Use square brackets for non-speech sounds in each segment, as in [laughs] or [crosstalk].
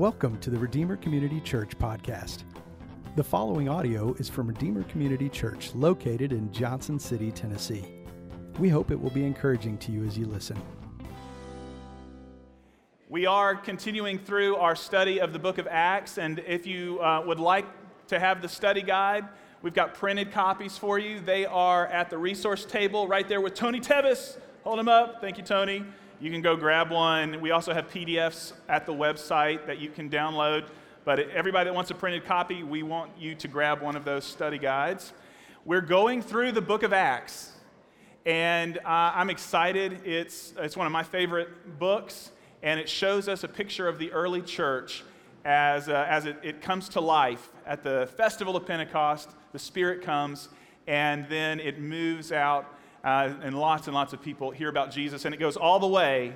Welcome to the Redeemer Community Church podcast. The following audio is from Redeemer Community Church located in Johnson City, Tennessee. We hope it will be encouraging to you as you listen. We are continuing through our study of the book of Acts, and if you uh, would like to have the study guide, we've got printed copies for you. They are at the resource table right there with Tony Tevis. Hold him up. Thank you, Tony. You can go grab one. We also have PDFs at the website that you can download. But everybody that wants a printed copy, we want you to grab one of those study guides. We're going through the book of Acts, and uh, I'm excited. It's, it's one of my favorite books, and it shows us a picture of the early church as, uh, as it, it comes to life at the festival of Pentecost. The Spirit comes, and then it moves out uh, and lots and lots of people hear about Jesus, and it goes all the way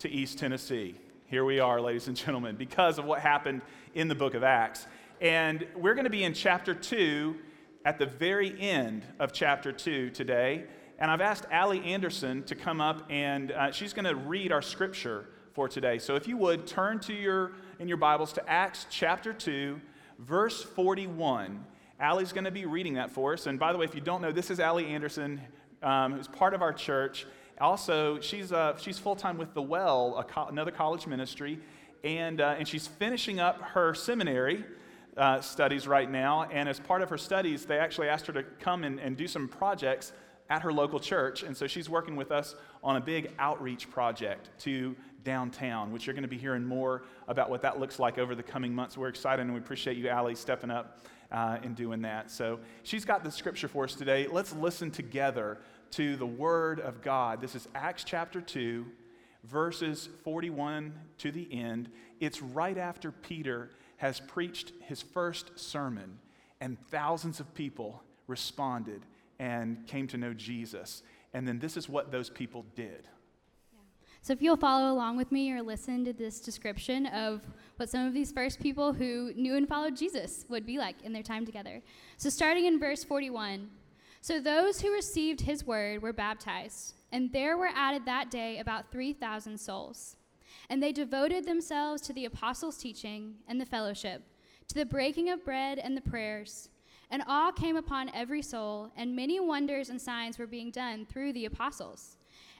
to East Tennessee. Here we are, ladies and gentlemen, because of what happened in the book of Acts. And we're going to be in chapter 2 at the very end of chapter 2 today. And I've asked Allie Anderson to come up and uh, she's going to read our scripture for today. So if you would turn to your in your Bibles to Acts chapter 2 verse 41. Allie's going to be reading that for us. And by the way, if you don't know, this is Allie Anderson um, who's part of our church. Also, she's, uh, she's full time with The Well, co- another college ministry, and, uh, and she's finishing up her seminary uh, studies right now. And as part of her studies, they actually asked her to come and, and do some projects at her local church. And so she's working with us on a big outreach project to downtown, which you're going to be hearing more about what that looks like over the coming months. We're excited and we appreciate you, Allie, stepping up uh, in doing that. So she's got the scripture for us today. Let's listen together to the Word of God. This is Acts chapter 2, verses 41 to the end. It's right after Peter has preached his first sermon, and thousands of people responded and came to know Jesus. And then this is what those people did. So, if you'll follow along with me or listen to this description of what some of these first people who knew and followed Jesus would be like in their time together. So, starting in verse 41 So, those who received his word were baptized, and there were added that day about 3,000 souls. And they devoted themselves to the apostles' teaching and the fellowship, to the breaking of bread and the prayers. And awe came upon every soul, and many wonders and signs were being done through the apostles.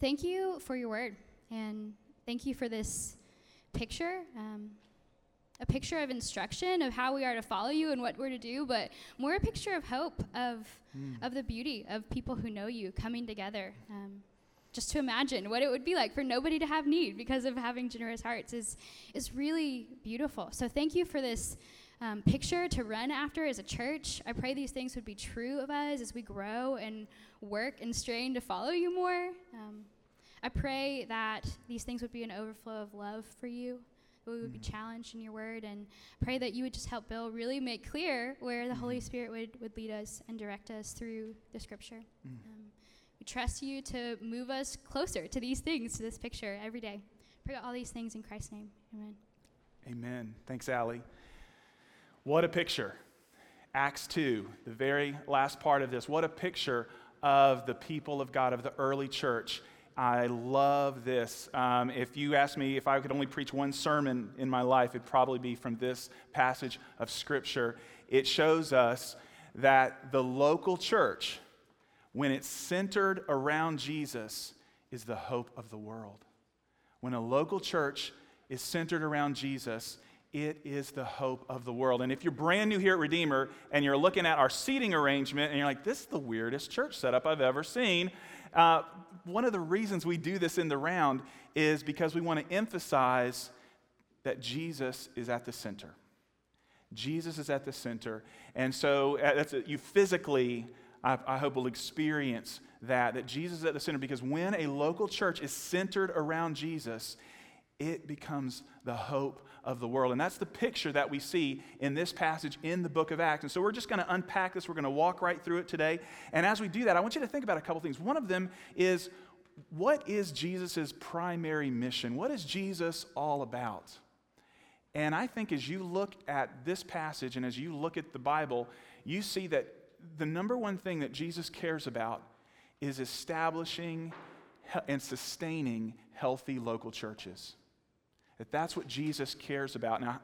thank you for your word. And thank you for this picture. Um, a picture of instruction of how we are to follow you and what we're to do, but more a picture of hope, of, mm. of the beauty of people who know you coming together. Um, just to imagine what it would be like for nobody to have need because of having generous hearts is, is really beautiful. So thank you for this um, picture to run after as a church. I pray these things would be true of us as we grow and work and strain to follow you more. Um, I pray that these things would be an overflow of love for you, that we would be mm-hmm. challenged in your word, and pray that you would just help Bill really make clear where the Holy mm-hmm. Spirit would, would lead us and direct us through the scripture. Mm. Um, we trust you to move us closer to these things, to this picture every day. Pray all these things in Christ's name. Amen. Amen. Thanks, Allie. What a picture. Acts 2, the very last part of this. What a picture of the people of God, of the early church. I love this. Um, if you ask me if I could only preach one sermon in my life, it'd probably be from this passage of Scripture. It shows us that the local church, when it's centered around Jesus, is the hope of the world. When a local church is centered around Jesus, it is the hope of the world. And if you're brand new here at Redeemer and you're looking at our seating arrangement and you're like, this is the weirdest church setup I've ever seen, uh, one of the reasons we do this in the round is because we want to emphasize that Jesus is at the center. Jesus is at the center. And so uh, that's a, you physically, I, I hope, will experience that, that Jesus is at the center because when a local church is centered around Jesus, it becomes the hope of the world. And that's the picture that we see in this passage in the book of Acts. And so we're just going to unpack this. We're going to walk right through it today. And as we do that, I want you to think about a couple things. One of them is what is Jesus' primary mission? What is Jesus all about? And I think as you look at this passage and as you look at the Bible, you see that the number one thing that Jesus cares about is establishing and sustaining healthy local churches. That that's what Jesus cares about. Now,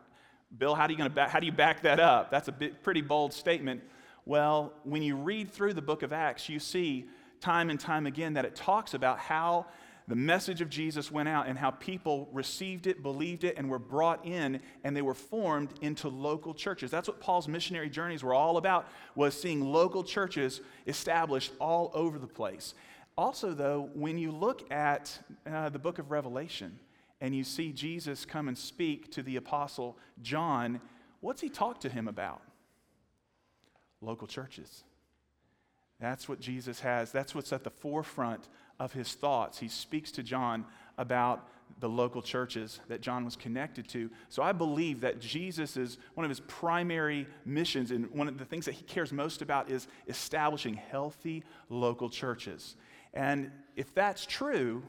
Bill, how, do you gonna how do you back that up? That's a bit, pretty bold statement. Well, when you read through the book of Acts, you see time and time again that it talks about how the message of Jesus went out and how people received it, believed it, and were brought in and they were formed into local churches. That's what Paul's missionary journeys were all about, was seeing local churches established all over the place. Also, though, when you look at uh, the book of Revelation and you see Jesus come and speak to the apostle John, what's he talk to him about? Local churches. That's what Jesus has. That's what's at the forefront of his thoughts. He speaks to John about the local churches that John was connected to. So I believe that Jesus is one of his primary missions, and one of the things that he cares most about is establishing healthy local churches. And if that's true,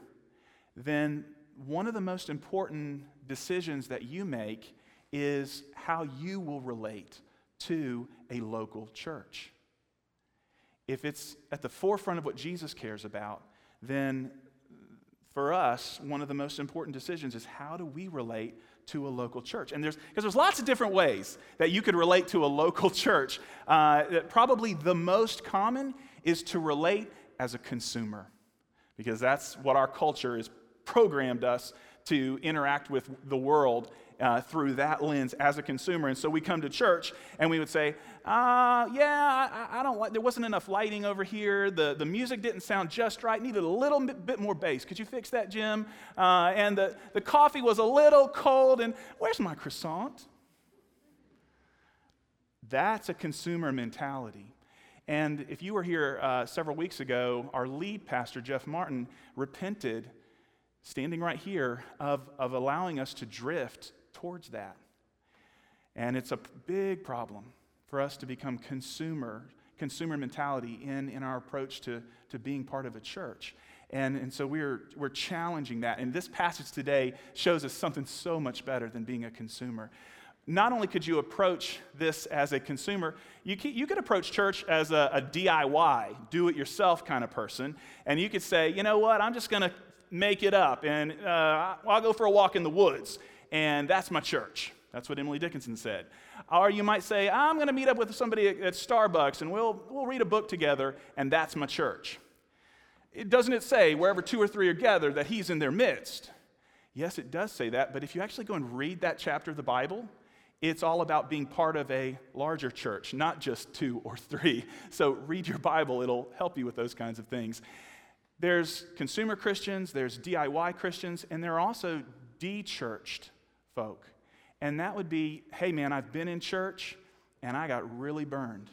then one of the most important decisions that you make is how you will relate to a local church. If it's at the forefront of what Jesus cares about, then for us, one of the most important decisions is how do we relate to a local church? And there's because there's lots of different ways that you could relate to a local [laughs] church. Uh, probably the most common is to relate as a consumer, because that's what our culture has programmed us to interact with the world uh, through that lens as a consumer. And so we come to church and we would say, uh, yeah, I, I, don't like, there wasn't enough lighting over here. The, the music didn't sound just right. Needed a little bit, bit more bass. Could you fix that, Jim? Uh, and the, the coffee was a little cold. And where's my croissant? That's a consumer mentality. And if you were here uh, several weeks ago, our lead pastor, Jeff Martin, repented, standing right here, of, of allowing us to drift towards that. And it's a big problem for us to become consumer, consumer mentality in, in our approach to, to being part of a church. And, and so we're, we're challenging that. And this passage today shows us something so much better than being a consumer. Not only could you approach this as a consumer, you could, you could approach church as a, a DIY, do it yourself kind of person. And you could say, you know what, I'm just going to make it up and uh, I'll go for a walk in the woods and that's my church. That's what Emily Dickinson said. Or you might say, I'm going to meet up with somebody at Starbucks and we'll, we'll read a book together, and that's my church. It, doesn't it say, wherever two or three are gathered, that he's in their midst? Yes, it does say that, but if you actually go and read that chapter of the Bible, it's all about being part of a larger church, not just two or three. [laughs] So read your Bible, it'll help you with those kinds of things. There's consumer Christians, there's DIY Christians, and there are also de churched folk. And that would be hey, man, I've been in church and I got really burned.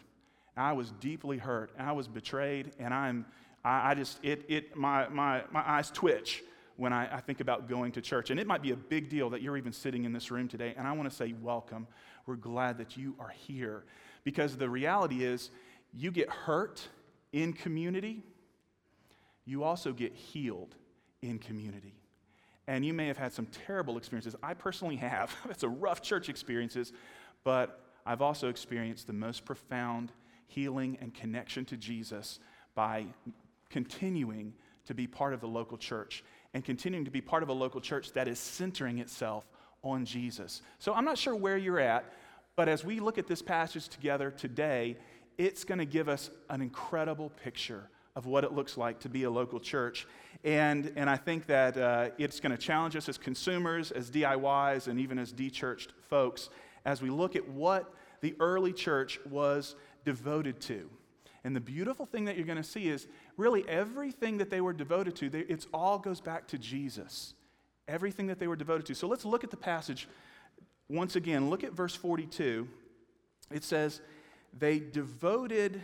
I was deeply hurt. I was betrayed, and I'm, I, I just, it, it, my, my, my eyes twitch when I, I, think about going to church. And it might be a big deal that you're even sitting in this room today. And I want to say, welcome. We're glad that you are here. Because the reality is, you get hurt in community, you also get healed in community. And you may have had some terrible experiences. I personally have. [laughs] it's a rough church experiences, but I've also experienced the most profound healing and connection to Jesus by continuing to be part of the local church and continuing to be part of a local church that is centering itself on Jesus. So I'm not sure where you're at, but as we look at this passage together today, it's going to give us an incredible picture of what it looks like to be a local church. And, and I think that uh, it's going to challenge us as consumers, as DIYs, and even as de-churched folks as we look at what the early church was devoted to. And the beautiful thing that you're going to see is really everything that they were devoted to, it all goes back to Jesus. Everything that they were devoted to. So let's look at the passage once again. Look at verse 42. It says, They devoted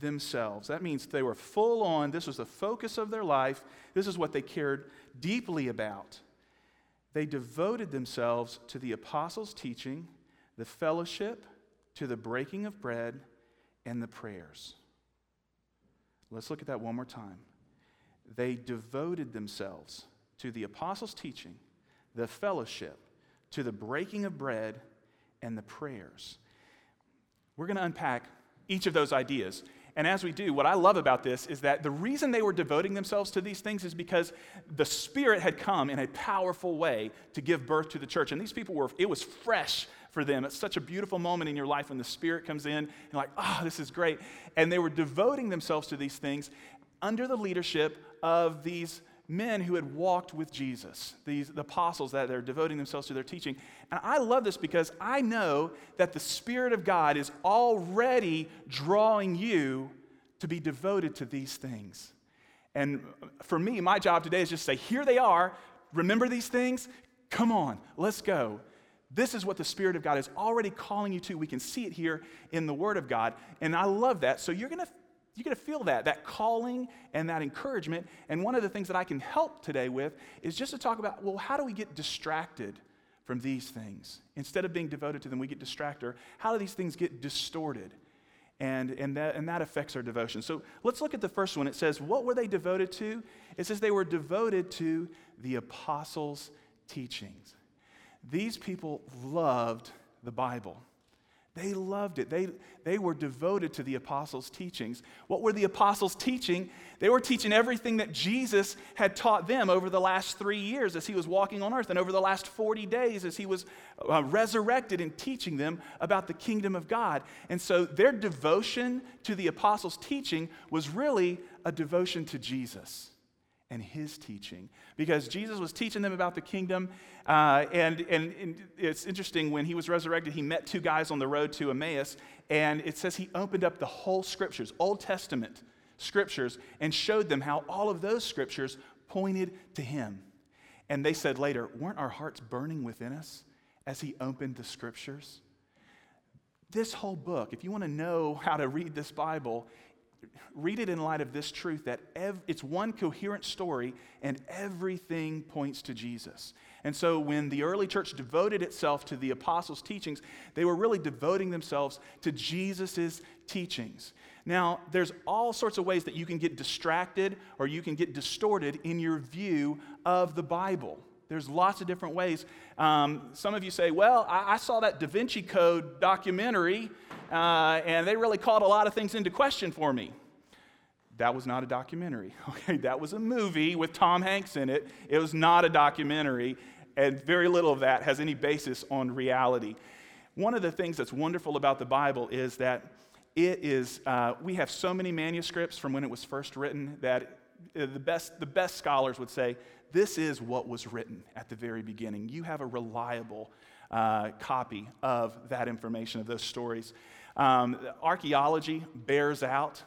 themselves. That means they were full on, this was the focus of their life, this is what they cared deeply about. They devoted themselves to the apostles' teaching, the fellowship, to the breaking of bread, and the prayers. Let's look at that one more time. They devoted themselves to the apostles' teaching, the fellowship, to the breaking of bread, and the prayers. We're going to unpack each of those ideas. And as we do, what I love about this is that the reason they were devoting themselves to these things is because the Spirit had come in a powerful way to give birth to the church. And these people were, it was fresh for them. It's such a beautiful moment in your life when the Spirit comes in and, like, oh, this is great. And they were devoting themselves to these things under the leadership of these men who had walked with Jesus, these the apostles that are devoting themselves to their teaching. And I love this because I know that the Spirit of God is already drawing you to be devoted to these things. And for me, my job today is just to say, here they are. Remember these things? Come on, let's go. This is what the Spirit of God is already calling you to. We can see it here in the Word of God. And I love that. So you're going to you're going to feel that, that calling and that encouragement. And one of the things that I can help today with is just to talk about well, how do we get distracted from these things? Instead of being devoted to them, we get distracted. How do these things get distorted? And, and, that, and that affects our devotion. So let's look at the first one. It says, What were they devoted to? It says they were devoted to the apostles' teachings. These people loved the Bible. They loved it. They, they were devoted to the apostles' teachings. What were the apostles teaching? They were teaching everything that Jesus had taught them over the last three years as he was walking on earth, and over the last 40 days as he was uh, resurrected and teaching them about the kingdom of God. And so their devotion to the apostles' teaching was really a devotion to Jesus and his teaching because Jesus was teaching them about the kingdom. Uh, and, and, and, it's interesting, when he was resurrected, he met two guys on the road to Emmaus, and it says he opened up the whole scriptures, Old Testament scriptures, and showed them how all of those scriptures pointed to him. And they said later, Weren't our hearts burning within us as he opened the scriptures? This whole book, if you want to know how to read this Bible, read it in light of this truth that ev- it's one coherent story and everything points to Jesus. And so when the early church devoted itself to the apostles' teachings, they were really devoting themselves to Jesus' teachings. Now, there's all sorts of ways that you can get distracted or you can get distorted in your view of the Bible. There's lots of different ways. Um, some of you say, Well, I, I, saw that Da Vinci Code documentary, uh, and they really called a lot of things into question for me. That was not a documentary. [laughs] Okay, that was a movie with Tom Hanks in it. It was not a documentary, and very little of that has any basis on reality. One of the things that's wonderful about the Bible is that it is, uh, we have so many manuscripts from when it was first written that uh, the best, the best scholars would say this is what was written at the very beginning. You have a reliable uh, copy of that information, of those stories. Um, archaeology bears out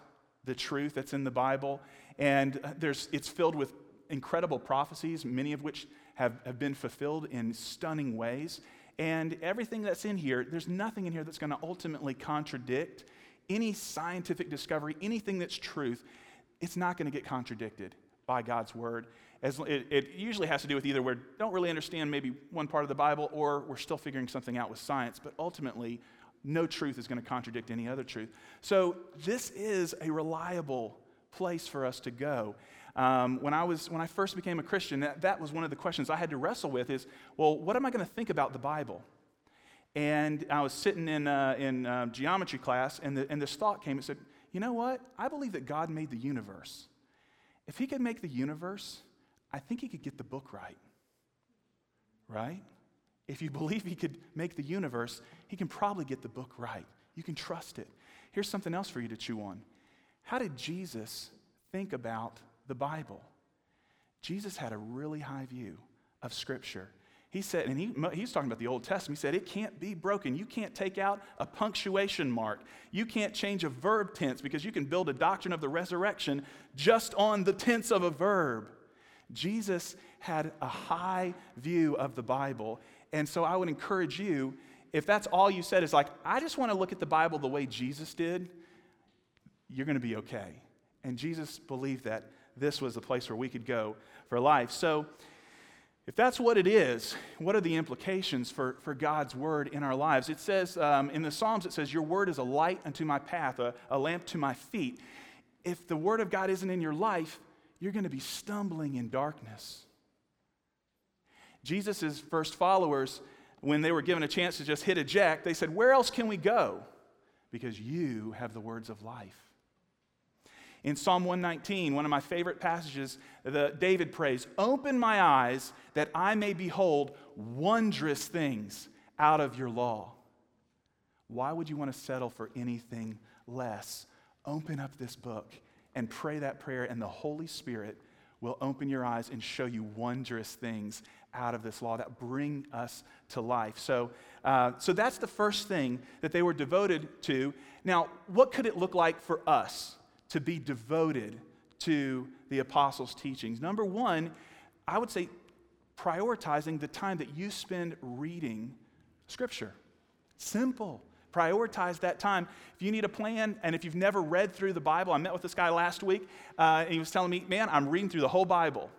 the truth that's in the Bible, and there's, it's filled with incredible prophecies, many of which have, have been fulfilled in stunning ways. And everything that's in here, there's nothing in here that's going to ultimately contradict any scientific discovery, anything that's truth. It's not going to get contradicted by God's word. As, it, it, usually has to do with either we don't really understand maybe one part of the Bible or we're still figuring something out with science, but ultimately, no truth is going to contradict any other truth. So, this is a reliable place for us to go. Um, when, I was, when I first became a Christian, that, that was one of the questions I had to wrestle with is, well, what am I going to think about the Bible? And I was sitting in, uh, in uh, geometry class, and, the, and this thought came. It said, you know what? I believe that God made the universe. If he could make the universe, I think he could get the book right. Right? If you believe he could make the universe, he can probably get the book right. You can trust it. Here's something else for you to chew on. How did Jesus think about the Bible? Jesus had a really high view of Scripture. He said, and he, he's talking about the Old Testament, he said, it can't be broken. You can't take out a punctuation mark. You can't change a verb tense because you can build a doctrine of the resurrection just on the tense of a verb. Jesus had a high view of the Bible. And so I would encourage you, if that's all you said is like, I just want to look at the Bible the way Jesus did, you're going to be okay. And Jesus believed that this was the place where we could go for life. So If that's what it is, what are the implications for, for God's word in our lives? It says um, in the Psalms, it says, Your word is a light unto my path, a, a lamp to my feet. If the word of God isn't in your life, you're going to be stumbling in darkness. Jesus' first followers, when they were given a chance to just hit eject, they said, Where else can we go? Because you have the words of life. In Psalm 119, one of my favorite passages, the, David prays, Open my eyes that I may behold wondrous things out of your law. Why would you want to settle for anything less? Open up this book and pray that prayer, and the Holy Spirit will open your eyes and show you wondrous things out of this law that bring us to life. So, uh, so that's the first thing that they were devoted to. Now, what could it look like for us? to be devoted to the apostles' teachings. Number one, I would say prioritizing the time that you spend reading Scripture. Simple. Prioritize that time. If you need a plan, and if you've never read through the Bible, I met with this guy last week, uh, and he was telling me, Man, I'm reading through the whole Bible.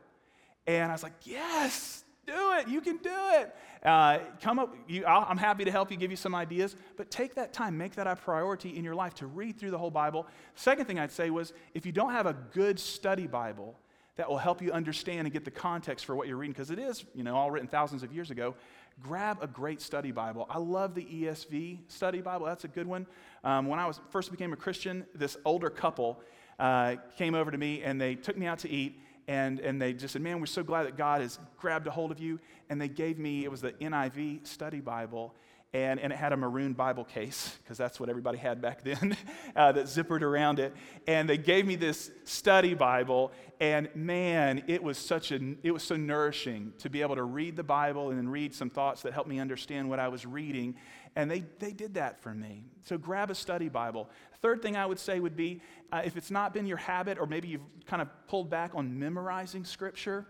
And I was like, Yes, do it. You can do it. Uh, come up, you, I'm happy to help you, give you some ideas, but take that time, make that a priority in your life to read through the whole Bible. Second thing I'd say was if you don't have a good study Bible that will help you understand and get the context for what you're reading, because it is, you know, all written thousands of years ago, grab a great study Bible. I love the ESV study Bible, that's a good one. Um, when I was first became a Christian, this older couple uh, came over to me and they took me out to eat and, and they just said, Man, we're so glad that God has grabbed a hold of you. And they gave me, it was the NIV study Bible, and, and it had a maroon Bible case, because that's what everybody had back [laughs] then, uh, that zippered around it. And they gave me this study Bible, and man, it was such a, it was so nourishing to be able to read the Bible and then read some thoughts that helped me understand what I was reading. And they, they did that for me. So grab a study Bible. Third thing I would say would be uh, if it's not been your habit, or maybe you've kind of pulled back on memorizing Scripture,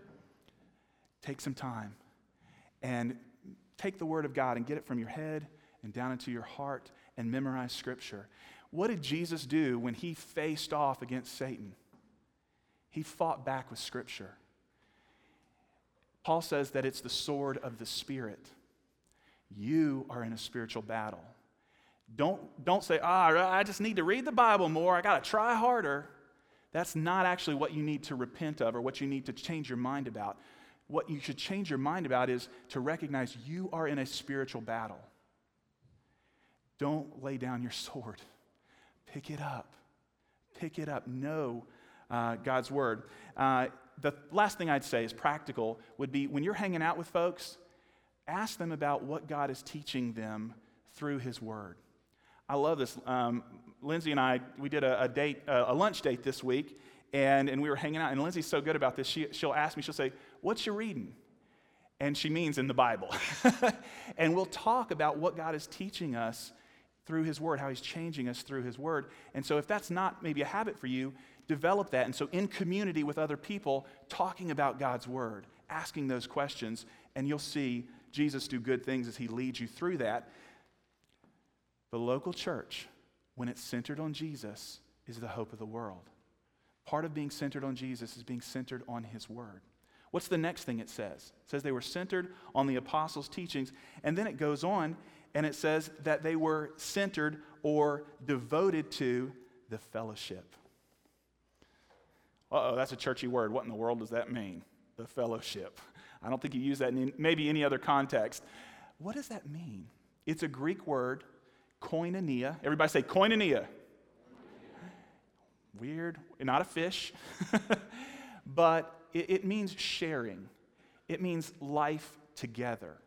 take some time and take the Word of God and get it from your head and down into your heart and memorize Scripture. What did Jesus do when he faced off against Satan? He fought back with Scripture. Paul says that it's the sword of the Spirit. You are in a spiritual battle. Don't, don't say, ah, I just need to read the Bible more. I got to try harder. That's not actually what you need to repent of or what you need to change your mind about. What you should change your mind about is to recognize you are in a spiritual battle. Don't lay down your sword. Pick it up. Pick it up. Know uh, God's word. Uh, the last thing I'd say is practical would be when you're hanging out with folks, ask them about what God is teaching them through His word. I love this. Um, Lindsay and I, we did a, a date, a lunch date this week, and, and we were hanging out. And Lindsay's so good about this. She, she'll ask me, she'll say, What's your reading? And she means in the Bible. [laughs] and we'll talk about what God is teaching us through His Word, how He's changing us through His Word. And so, if that's not maybe a habit for you, develop that. And so, in community with other people, talking about God's Word, asking those questions, and you'll see Jesus do good things as He leads you through that. The local church, when it's centered on Jesus, is the hope of the world. Part of being centered on Jesus is being centered on his word. What's the next thing it says? It says they were centered on the apostles' teachings, and then it goes on and it says that they were centered or devoted to the fellowship. oh, that's a churchy word. What in the world does that mean? The fellowship. I don't think you use that in maybe any other context. What does that mean? It's a Greek word koinonia. Everybody say koinonia. Weird, not a fish, [laughs] but it, it, means sharing. It means life together.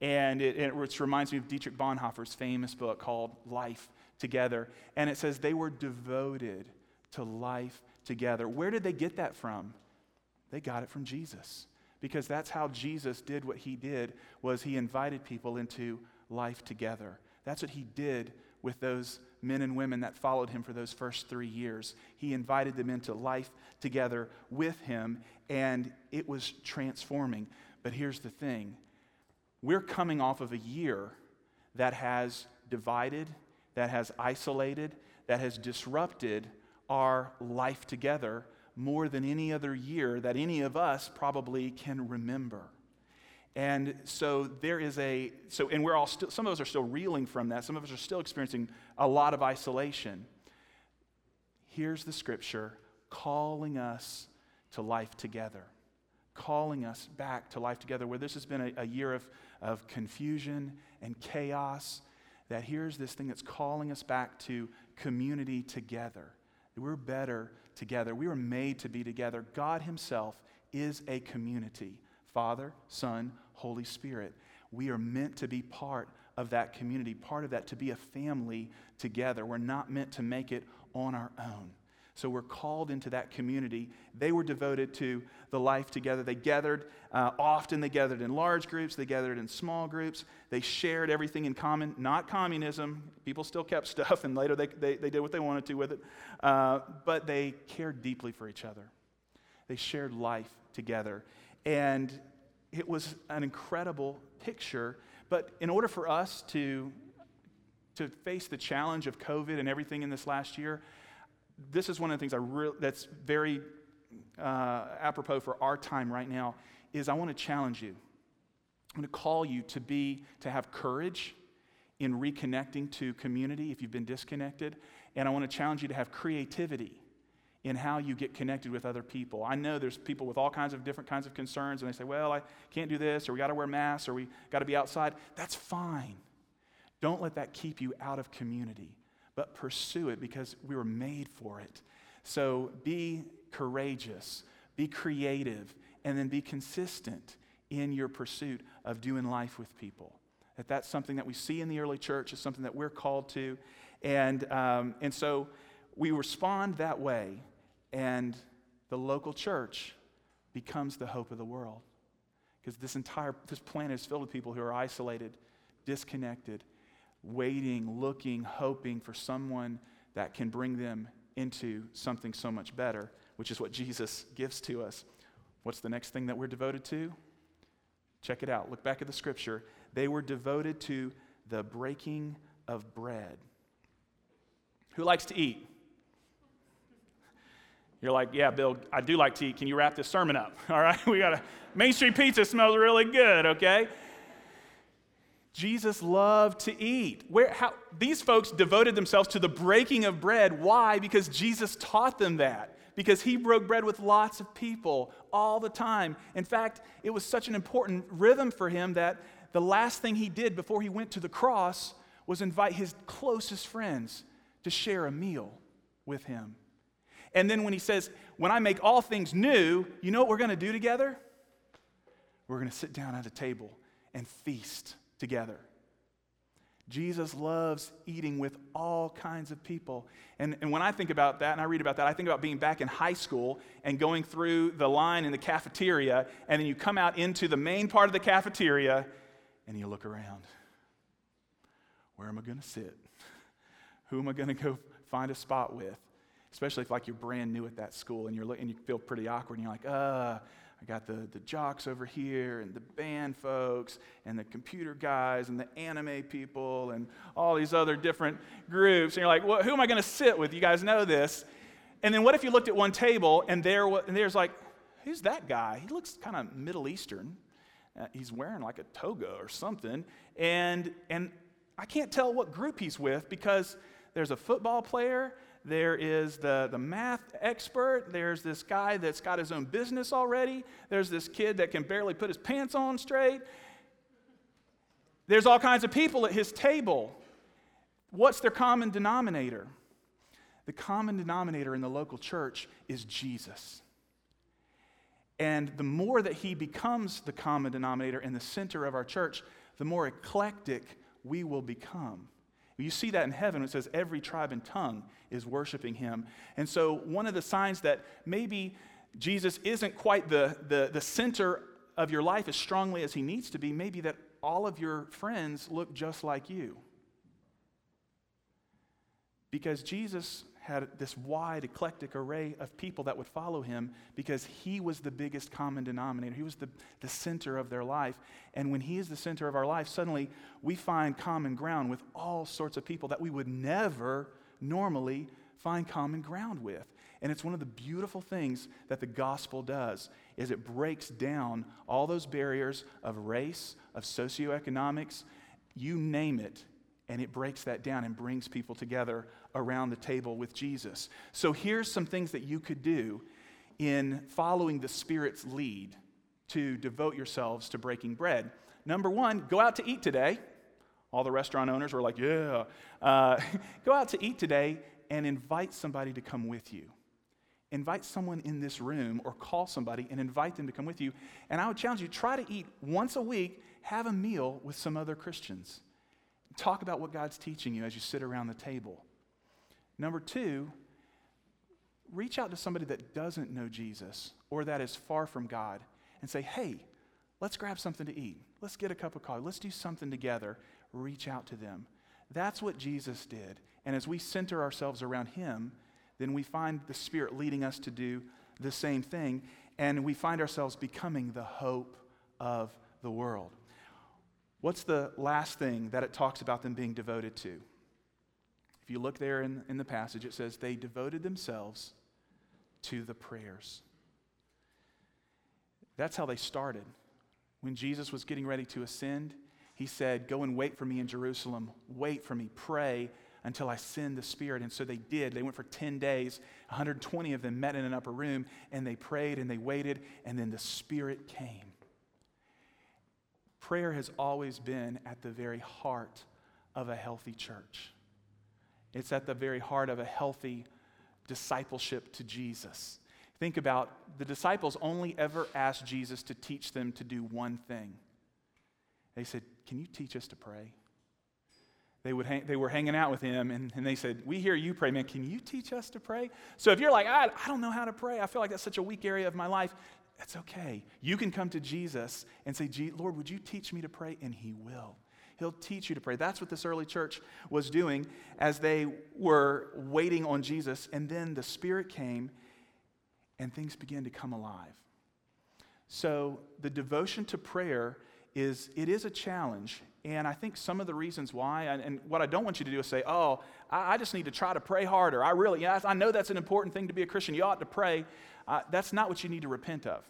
And it, it reminds me of Dietrich Bonhoeffer's famous book called Life Together. And it says they were devoted to life together. Where did they get that from? They got it from Jesus. Because that's how Jesus did what he did was he invited people into life together. That's what he did with those men and women that followed him for those first three years. He invited them into life together with him, and it was transforming. But here's the thing we're coming off of a year that has divided, that has isolated, that has disrupted our life together more than any other year that any of us probably can remember. And so there is a, so, and we're all still, some of us are still reeling from that. Some of us are still experiencing a lot of isolation. Here's the scripture calling us to life together, calling us back to life together, where this has been a, a year of, of confusion and chaos. That here's this thing that's calling us back to community together. We're better together. We were made to be together. God Himself is a community Father, Son, Holy Spirit. We are meant to be part of that community, part of that to be a family together. We're not meant to make it on our own. So we're called into that community. They were devoted to the life together. They gathered uh, often, they gathered in large groups, they gathered in small groups. They shared everything in common, not communism. People still kept [laughs] stuff, and later they, they, they did what they wanted to with it. Uh, but they cared deeply for each other. They shared life together. And it was an incredible picture. But in order for us to, to face the challenge of COVID and everything in this last year, this is one of the things I re- that's very uh, apropos for our time right now is I want to challenge you. I'm going to call you to be to have courage in reconnecting to community if you've been disconnected, and I want to challenge you to have creativity in how you get connected with other people. I know there's people with all kinds of different kinds of concerns, and they say, well, I can't do this, or we got to wear masks, or we got to be outside. That's fine. Don't let that keep you out of community, but pursue it because we were made for it. So be courageous, be creative, and then be consistent in your pursuit of doing life with people. That that's something that we see in the early church, is something that we're called to. And, um, and so we respond that way and the local church becomes the hope of the world. Because this entire this planet is filled with people who are isolated, disconnected, waiting, looking, hoping for someone that can bring them into something so much better, which is what Jesus gives to us. What's the next thing that we're devoted to? Check it out. Look back at the scripture. They were devoted to the breaking of bread. Who likes to eat? You're like, yeah, Bill, I do like to eat. Can you wrap this sermon up? [laughs] All right, [laughs] we got a Main Street pizza smells really good, okay? Jesus loved to eat. Where, how, these folks devoted themselves to the breaking of bread. Why? Because Jesus taught them that. Because he broke bread with lots of people all the time. In fact, it was such an important rhythm for him that the last thing he did before he went to the cross was invite his closest friends to share a meal with him. And then when he says, When I make all things new, you know what we're going to do together? We're going to sit down at a table and feast together. Jesus loves eating with all kinds of people. And, and when I think about that and I read about that, I think about being back in high school and going through the line in the cafeteria, and then you come out into the main part of the cafeteria and you look around. Where am I going to sit? [laughs] Who am I going to go find a spot with? Especially if like you're brand new at that school and you're and you feel pretty awkward and you're like, uh, I got the, the jocks over here and the band folks and the computer guys and the anime people and all these other different groups. And you're like, well, who am I going to sit with? You guys know this. And then what if you looked at one table and there and there's like, who's that guy? He looks kind of Middle Eastern. Uh, he's wearing like a toga or something. And, and I can't tell what group he's with because there's a football player there is the, the math expert. There's this guy that's got his own business already. There's this kid that can barely put his pants on straight. There's all kinds of people at his table. What's their common denominator? The common denominator in the local church is Jesus. And the more that he becomes the common denominator in the center of our church, the more eclectic we will become. You see that in heaven. It says every tribe and tongue is worshiping him. And so, one of the signs that maybe Jesus isn't quite the, the, the center of your life as strongly as he needs to be, maybe that all of your friends look just like you. Because Jesus had this wide, eclectic array of people that would follow him because he was the biggest common denominator. He was the, the center of their life. And when he is the center of our life, suddenly we find common ground with all sorts of people that we would never normally find common ground with. And it's one of the beautiful things that the gospel does is it breaks down all those barriers of race, of socioeconomics, you name it, and it breaks that down and brings people together around the table with Jesus. So here's some things that you could do in following the Spirit's lead to devote yourselves to breaking bread. Number one, go out to eat today. All the restaurant owners were like, yeah. Uh, [laughs] go out to eat today and invite somebody to come with you invite someone in this room or call somebody and invite them to come with you. And I would challenge you try to eat once a week, have a meal with some other Christians. Talk about what God's teaching you as you sit around the table. Number two, reach out to somebody that doesn't know Jesus or that is far from God and say, hey, let's grab something to eat. Let's get a cup of coffee. Let's do something together. Reach out to them. That's what Jesus did. And as we center ourselves around Him, then we find the Spirit leading us to do the same thing, and we find ourselves becoming the hope of the world. What's the last thing that it talks about them being devoted to? If you look there in, in the passage, it says they devoted themselves to the prayers. That's how they started. When Jesus was getting ready to ascend, he said, Go and wait for me in Jerusalem. Wait for me. Pray until I send the Spirit. And so they did. They went for 10 days. 120 of them met in an upper room and they prayed and they waited, and then the Spirit came. Prayer has always been at the very heart of a healthy church, it's at the very heart of a healthy discipleship to Jesus. Think about the disciples only ever asked Jesus to teach them to do one thing. They said, Can you teach us to pray? they, would hang, they were hanging out with him and, and they said, We hear you pray, man. Can you teach us to pray? So if you're like, I, I don't know how to pray, I feel like that's such a weak area of my life, that's okay. You can come to Jesus and say, Lord, would you teach me to pray? And he will. He'll teach you to pray. That's what this early church was doing as they were waiting on Jesus. And then the Spirit came and things began to come alive. So the devotion to prayer is it is a challenge and I think some of the reasons why, and, what I don't want you to do is say, oh, I, just need to try to pray harder. I really, yeah, I know that's an important thing to be a Christian. You ought to pray. Uh, that's not what you need to repent of.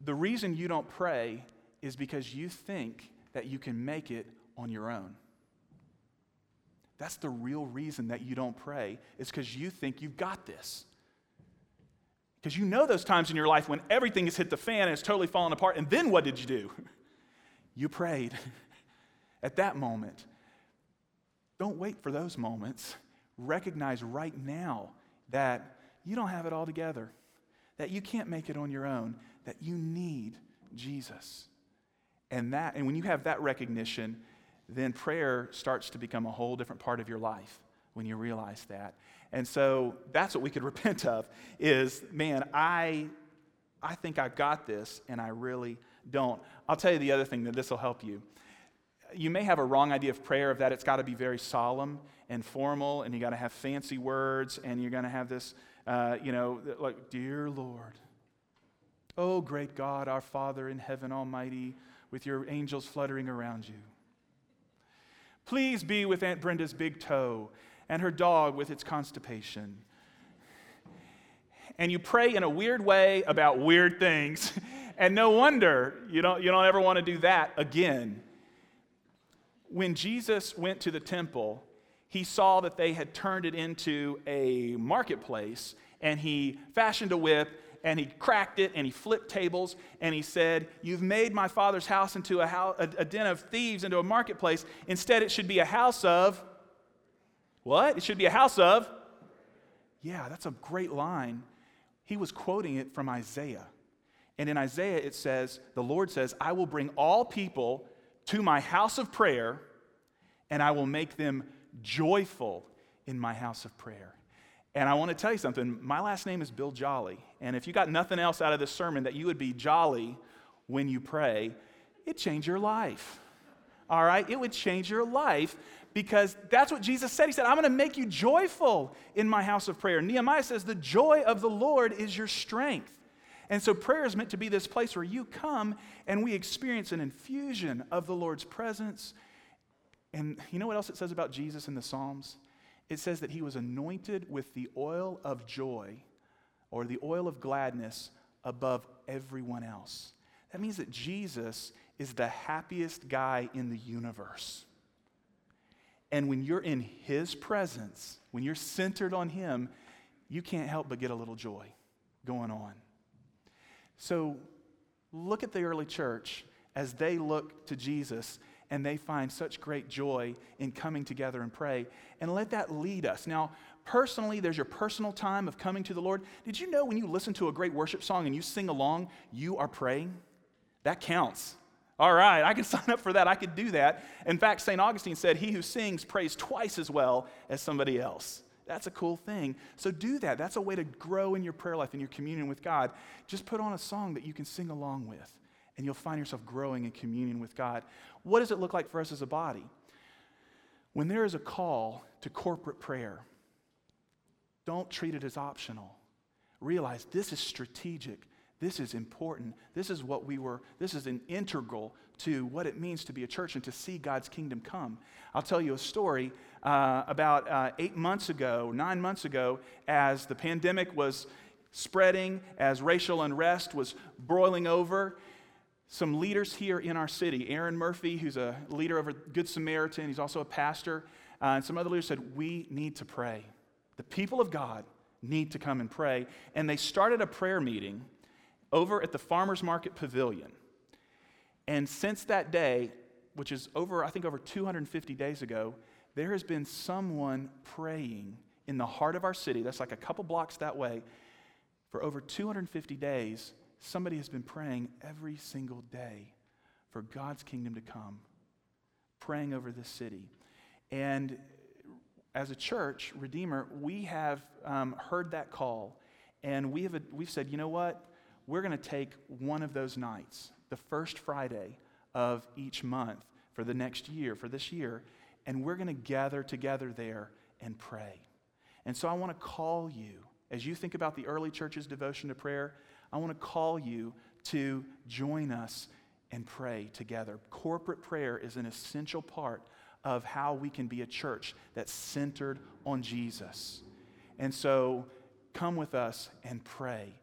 The reason you don't pray is because you think that you can make it on your own. That's the real reason that you don't pray, is because you think you've got this. Because you know those times in your life when everything has hit the fan and it's totally fallen apart, and then what did you do? [laughs] You prayed [laughs] at that moment. Don't wait for those moments. Recognize right now that you don't have it all together, that you can't make it on your own, that you need Jesus. And that and when you have that recognition, then prayer starts to become a whole different part of your life when you realize that. And so that's what we could [laughs] repent of is man, I I think I got this and I really don't. I'll tell you the other thing that this will help you. You may have a wrong idea of prayer of that it's got to be very solemn and formal, and you got to have fancy words, and you're going to have this, uh, you know, like, Dear Lord, oh great God, our Father in heaven Almighty, with your angels fluttering around you. Please be with Aunt Brenda's big toe and her dog with its constipation. And you pray in a weird way about weird things. [laughs] And no wonder you don't, you don't ever want to do that again. When Jesus went to the temple, he saw that they had turned it into a marketplace, and he fashioned a whip and he cracked it and he flipped tables and he said, You've made my father's house into a, house, a, a, den of thieves, into a marketplace. Instead, it should be a house of what? It should be a house of. Yeah, that's a great line. He was quoting it from Isaiah. And in Isaiah, it says, the Lord says, I will bring all people to my house of prayer, and I will make them joyful in my house of prayer. And I want to tell you something. My last name is Bill Jolley. And if you got nothing else out of this sermon that you would be jolly when you pray, it changed your life. All right? It would change your life because that's what Jesus said. He said, I'm going to make you joyful in my house of prayer. Nehemiah says, The joy of the Lord is your strength. And so prayer is meant to be this place where you come and we experience an infusion of the Lord's presence. And you know what else it says about Jesus in the Psalms? It says that he was anointed with the oil of joy or the oil of gladness above everyone else. That means that Jesus is the happiest guy in the universe. And when you're in his presence, when you're centered on him, you can't help but get a little joy going on. So look at the early church as they look to Jesus and they find such great joy in coming together and pray. And let that lead us. Now, personally, there's your personal time of coming to the Lord. Did you know when you listen to a great worship song and you sing along, you are praying? That counts. All right, I can [laughs] sign up for that. I could do that. In fact, St. Augustine said, He who sings prays twice as well as somebody else. That's a cool thing. So do that. That's a way to grow in your prayer life, in your communion with God. Just put on a song that you can sing along with, and you'll find yourself growing in communion with God. What does it look like for us as a body? When there is a call to corporate prayer, don't treat it as optional. Realize this is strategic. This is important. This is what we were, this is an integral to what it means to be a church and to see God's kingdom come. I'll tell you a story uh, about uh, eight months ago, nine months ago, as the pandemic was spreading, as racial unrest was broiling over. Some leaders here in our city, Aaron Murphy, who's a leader a Good Samaritan, he's also a pastor, uh, and some other leaders said, We need to pray. The people of God need to come and pray. And they started a prayer meeting over at the Farmers Market Pavilion. And since that day, which is over, I think, over 250 days ago, there has been someone praying in the heart of our city. That's like a couple blocks that way. For over 250 days, somebody has been praying every single day for God's kingdom to come, praying over this city. And as a church, Redeemer, we have um, heard that call, and we have, we've said, you know what? We're going to take one of those nights, the first Friday of each month for the next year, for this year, and we're going to gather together there and pray. And so I want to call you, as you think about the early church's devotion to prayer, I want to call you to join us and pray together. Corporate prayer is an essential part of how we can be a church that's centered on Jesus. And so come with us and pray,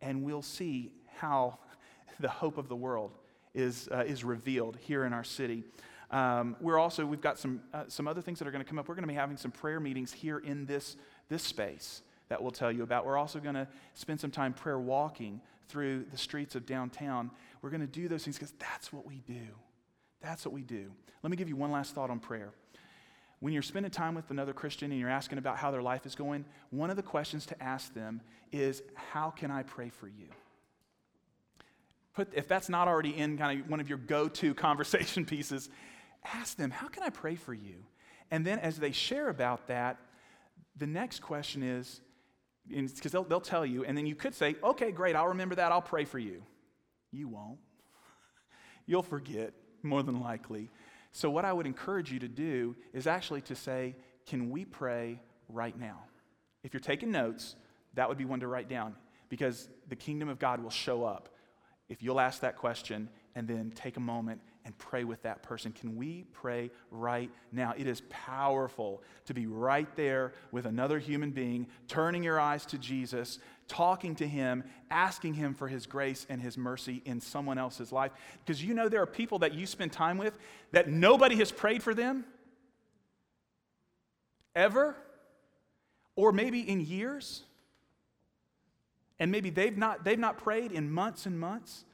and we'll see how [laughs] the hope of the world is, uh, is revealed here in our city. Um, we're also, we've got some, uh, some other things that are going to come up. We're going to be having some prayer meetings here in this, this space that we'll tell you about. We're also going to spend some time prayer walking through the streets of downtown. We're going to do those things because that's what we do. That's what we do. Let me give you one last thought on prayer. When you're spending time with another Christian and you're asking about how their life is going, one of the questions to ask them is, How can I pray for you? Put, if that's not already in kind of one of your go to [laughs] conversation pieces, ask them, How can I pray for you? And then as they share about that, the next question is, because they'll, they'll tell you, and then you could say, Okay, great, I'll remember that, I'll pray for you. You won't. [laughs] You'll forget, more than likely. So, what I would encourage you to do is actually to say, Can we pray right now? If you're taking notes, that would be one to write down because the kingdom of God will show up if you'll ask that question and then take a moment and pray with that person. Can we pray right now? It is powerful to be right there with another human being, turning your eyes to Jesus, talking to him, asking him for his grace and his mercy in someone else's life. Because you know there are people that you spend time with that nobody has prayed for them ever, or maybe in years. And maybe they've not, they've not prayed in months and months.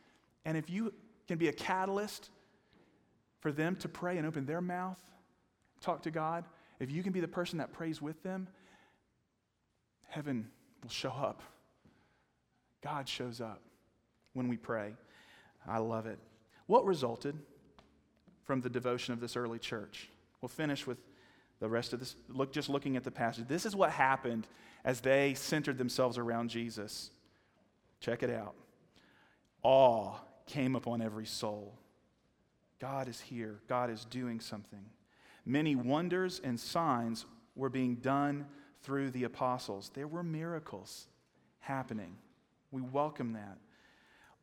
And if you can be a catalyst for them to pray and open their mouth, talk to God, if you can be the person that prays with them, heaven will show up. God shows up when we pray. I love it. What resulted from the devotion of this early church? We'll finish with the rest of this, look, just looking at the passage. This is what happened as they centered themselves around Jesus. Check it out. Awe came upon every soul. God is here, God is doing something. Many wonders and signs were being done through the apostles. There were miracles happening. We welcome that.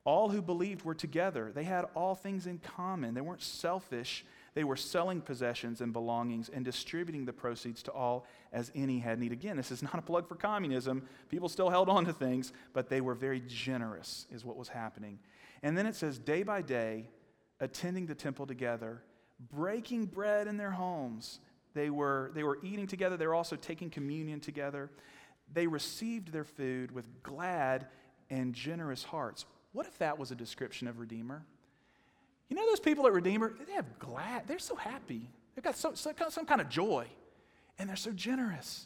All who believed were together. They had all things in common. They weren't selfish. They were selling possessions and belongings and distributing the proceeds to all as any had need. Again, this is not a plug for communism. People still held on to things, but they were very generous, is what was happening. And then it says, day by day, attending the temple together, breaking bread in their homes. They were, they were eating together, they were also taking communion together. They received their food with glad and generous hearts. What if that was a description of Redeemer? You know those people at Redeemer, they have glad, they're so happy. They've got some, some kind of joy, and they're so generous.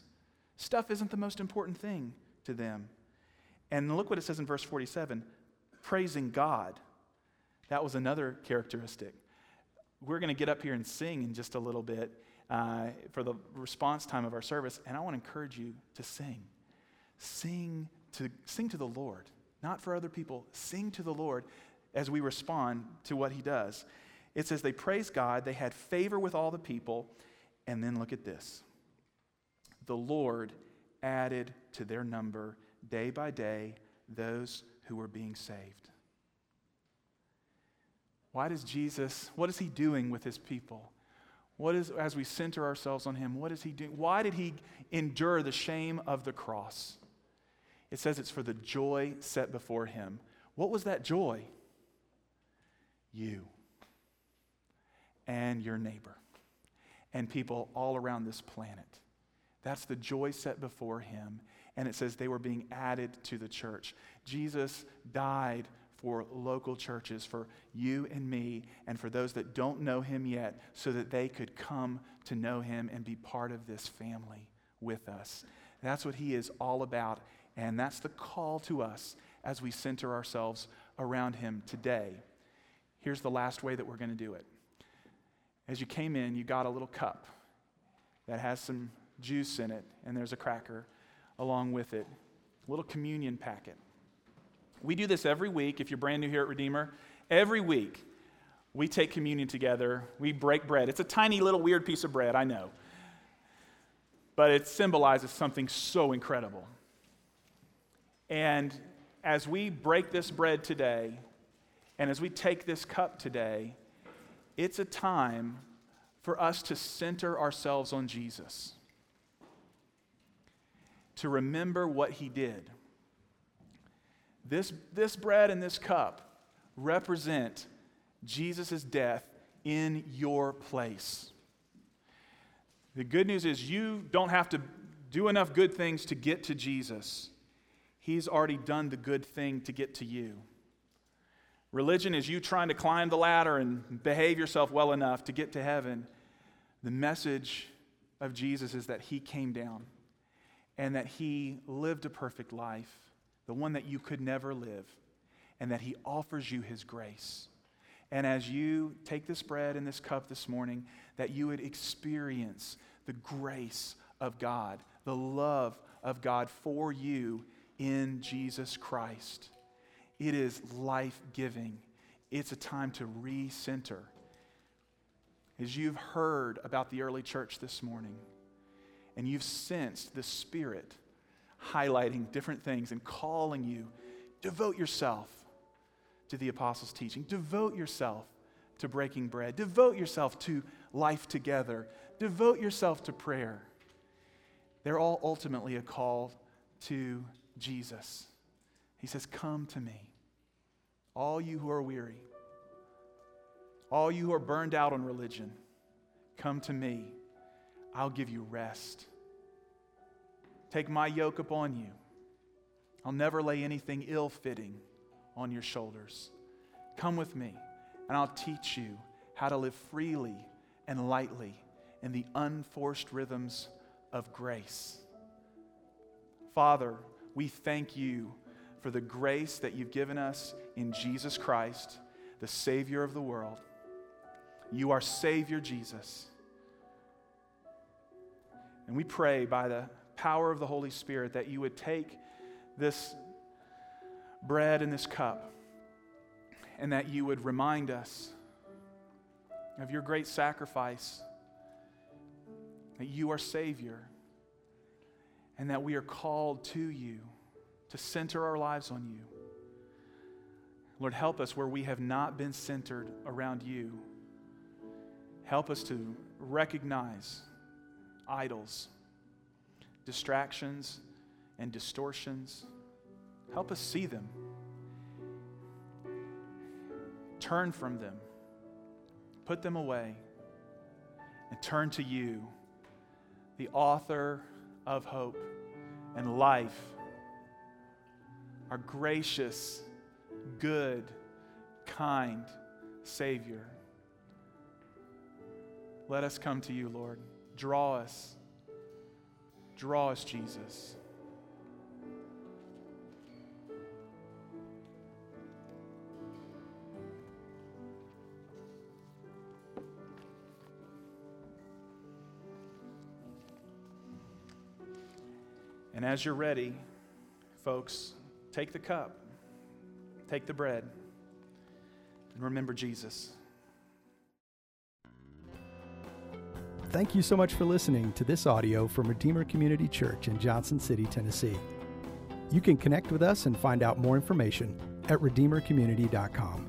Stuff isn't the most important thing to them. And look what it says in verse 47 praising God. That was another characteristic. We're going to get up here and sing in just a little bit uh, for the response time of our service, and I want to encourage you to sing. Sing to, sing to the Lord, not for other people. Sing to the Lord as we respond to what he does. It says they praised God, they had favor with all the people, and then look at this. The Lord added to their number day by day those who were being saved. Why does Jesus, what is he doing with his people? What is, as we center ourselves on him, what is he doing? Why did he endure the shame of the cross? It says it's for the joy set before him. What was that joy? You and your neighbor and people all around this planet. That's the joy set before him. And it says they were being added to the church. Jesus died for local churches, for you and me, and for those that don't know him yet, so that they could come to know him and be part of this family with us. That's what he is all about. And that's the call to us as we center ourselves around him today. Here's the last way that we're going to do it. As you came in, you got a little cup that has some juice in it, and there's a cracker along with it, a little communion packet. We do this every week. If you're brand new here at Redeemer, every week we take communion together. We break bread. It's a tiny little weird piece of bread, I know. But it symbolizes something so incredible. And as we break this bread today, and as we take this cup today, it's a time for us to center ourselves on Jesus, to remember what he did this, this bread and this cup represent Jesus' death in your place. The good news is you don't have to do enough good things to get to Jesus. He's already done the good thing to get to you. Religion is you trying to climb the ladder and behave yourself well enough to get to heaven. The message of Jesus is that He came down and that He lived a perfect life the one that you could never live, and that He offers you His grace. And as you take this bread and this cup this morning, that you would experience the grace of God, the love of God for you in Jesus Christ. It is life giving. It's a time to recenter. As you've heard about the early church this morning, and you've sensed the Spirit highlighting different things and calling you. Devote yourself to the apostles' teaching. Devote yourself to breaking bread. Devote yourself to life together. Devote yourself to prayer. They're all ultimately a call to Jesus. He says, Come to me, all you who are weary, all you who are burned out on religion, come to me. I'll give you rest. Take my yoke upon you. I'll never lay anything ill fitting on your shoulders. Come with me, and I'll teach you how to live freely and lightly in the unforced rhythms of grace. Father, we thank you for the grace that you've given us in Jesus Christ, the Savior of the world. You are Savior Jesus. And we pray by the power of the Holy Spirit that you would take this bread and this cup and that you would remind us of your great sacrifice, that you are Savior, and that we are called to you to center our lives on you. Lord, help us where we have not been centered around you. Help us to recognize idols, distractions, and distortions. Help us see them. Turn from them. Put them away. And turn to you, the author of hope and life, our gracious, good, kind Savior. Let us come to you, Lord. Draw us. Draw us, Jesus. And as you're ready, folks, take the cup, take the bread, and remember Jesus. Thank you so much for listening to this audio from Redeemer Community Church in Johnson City, Tennessee. You can connect with us and find out more information at redeemercommunity.com.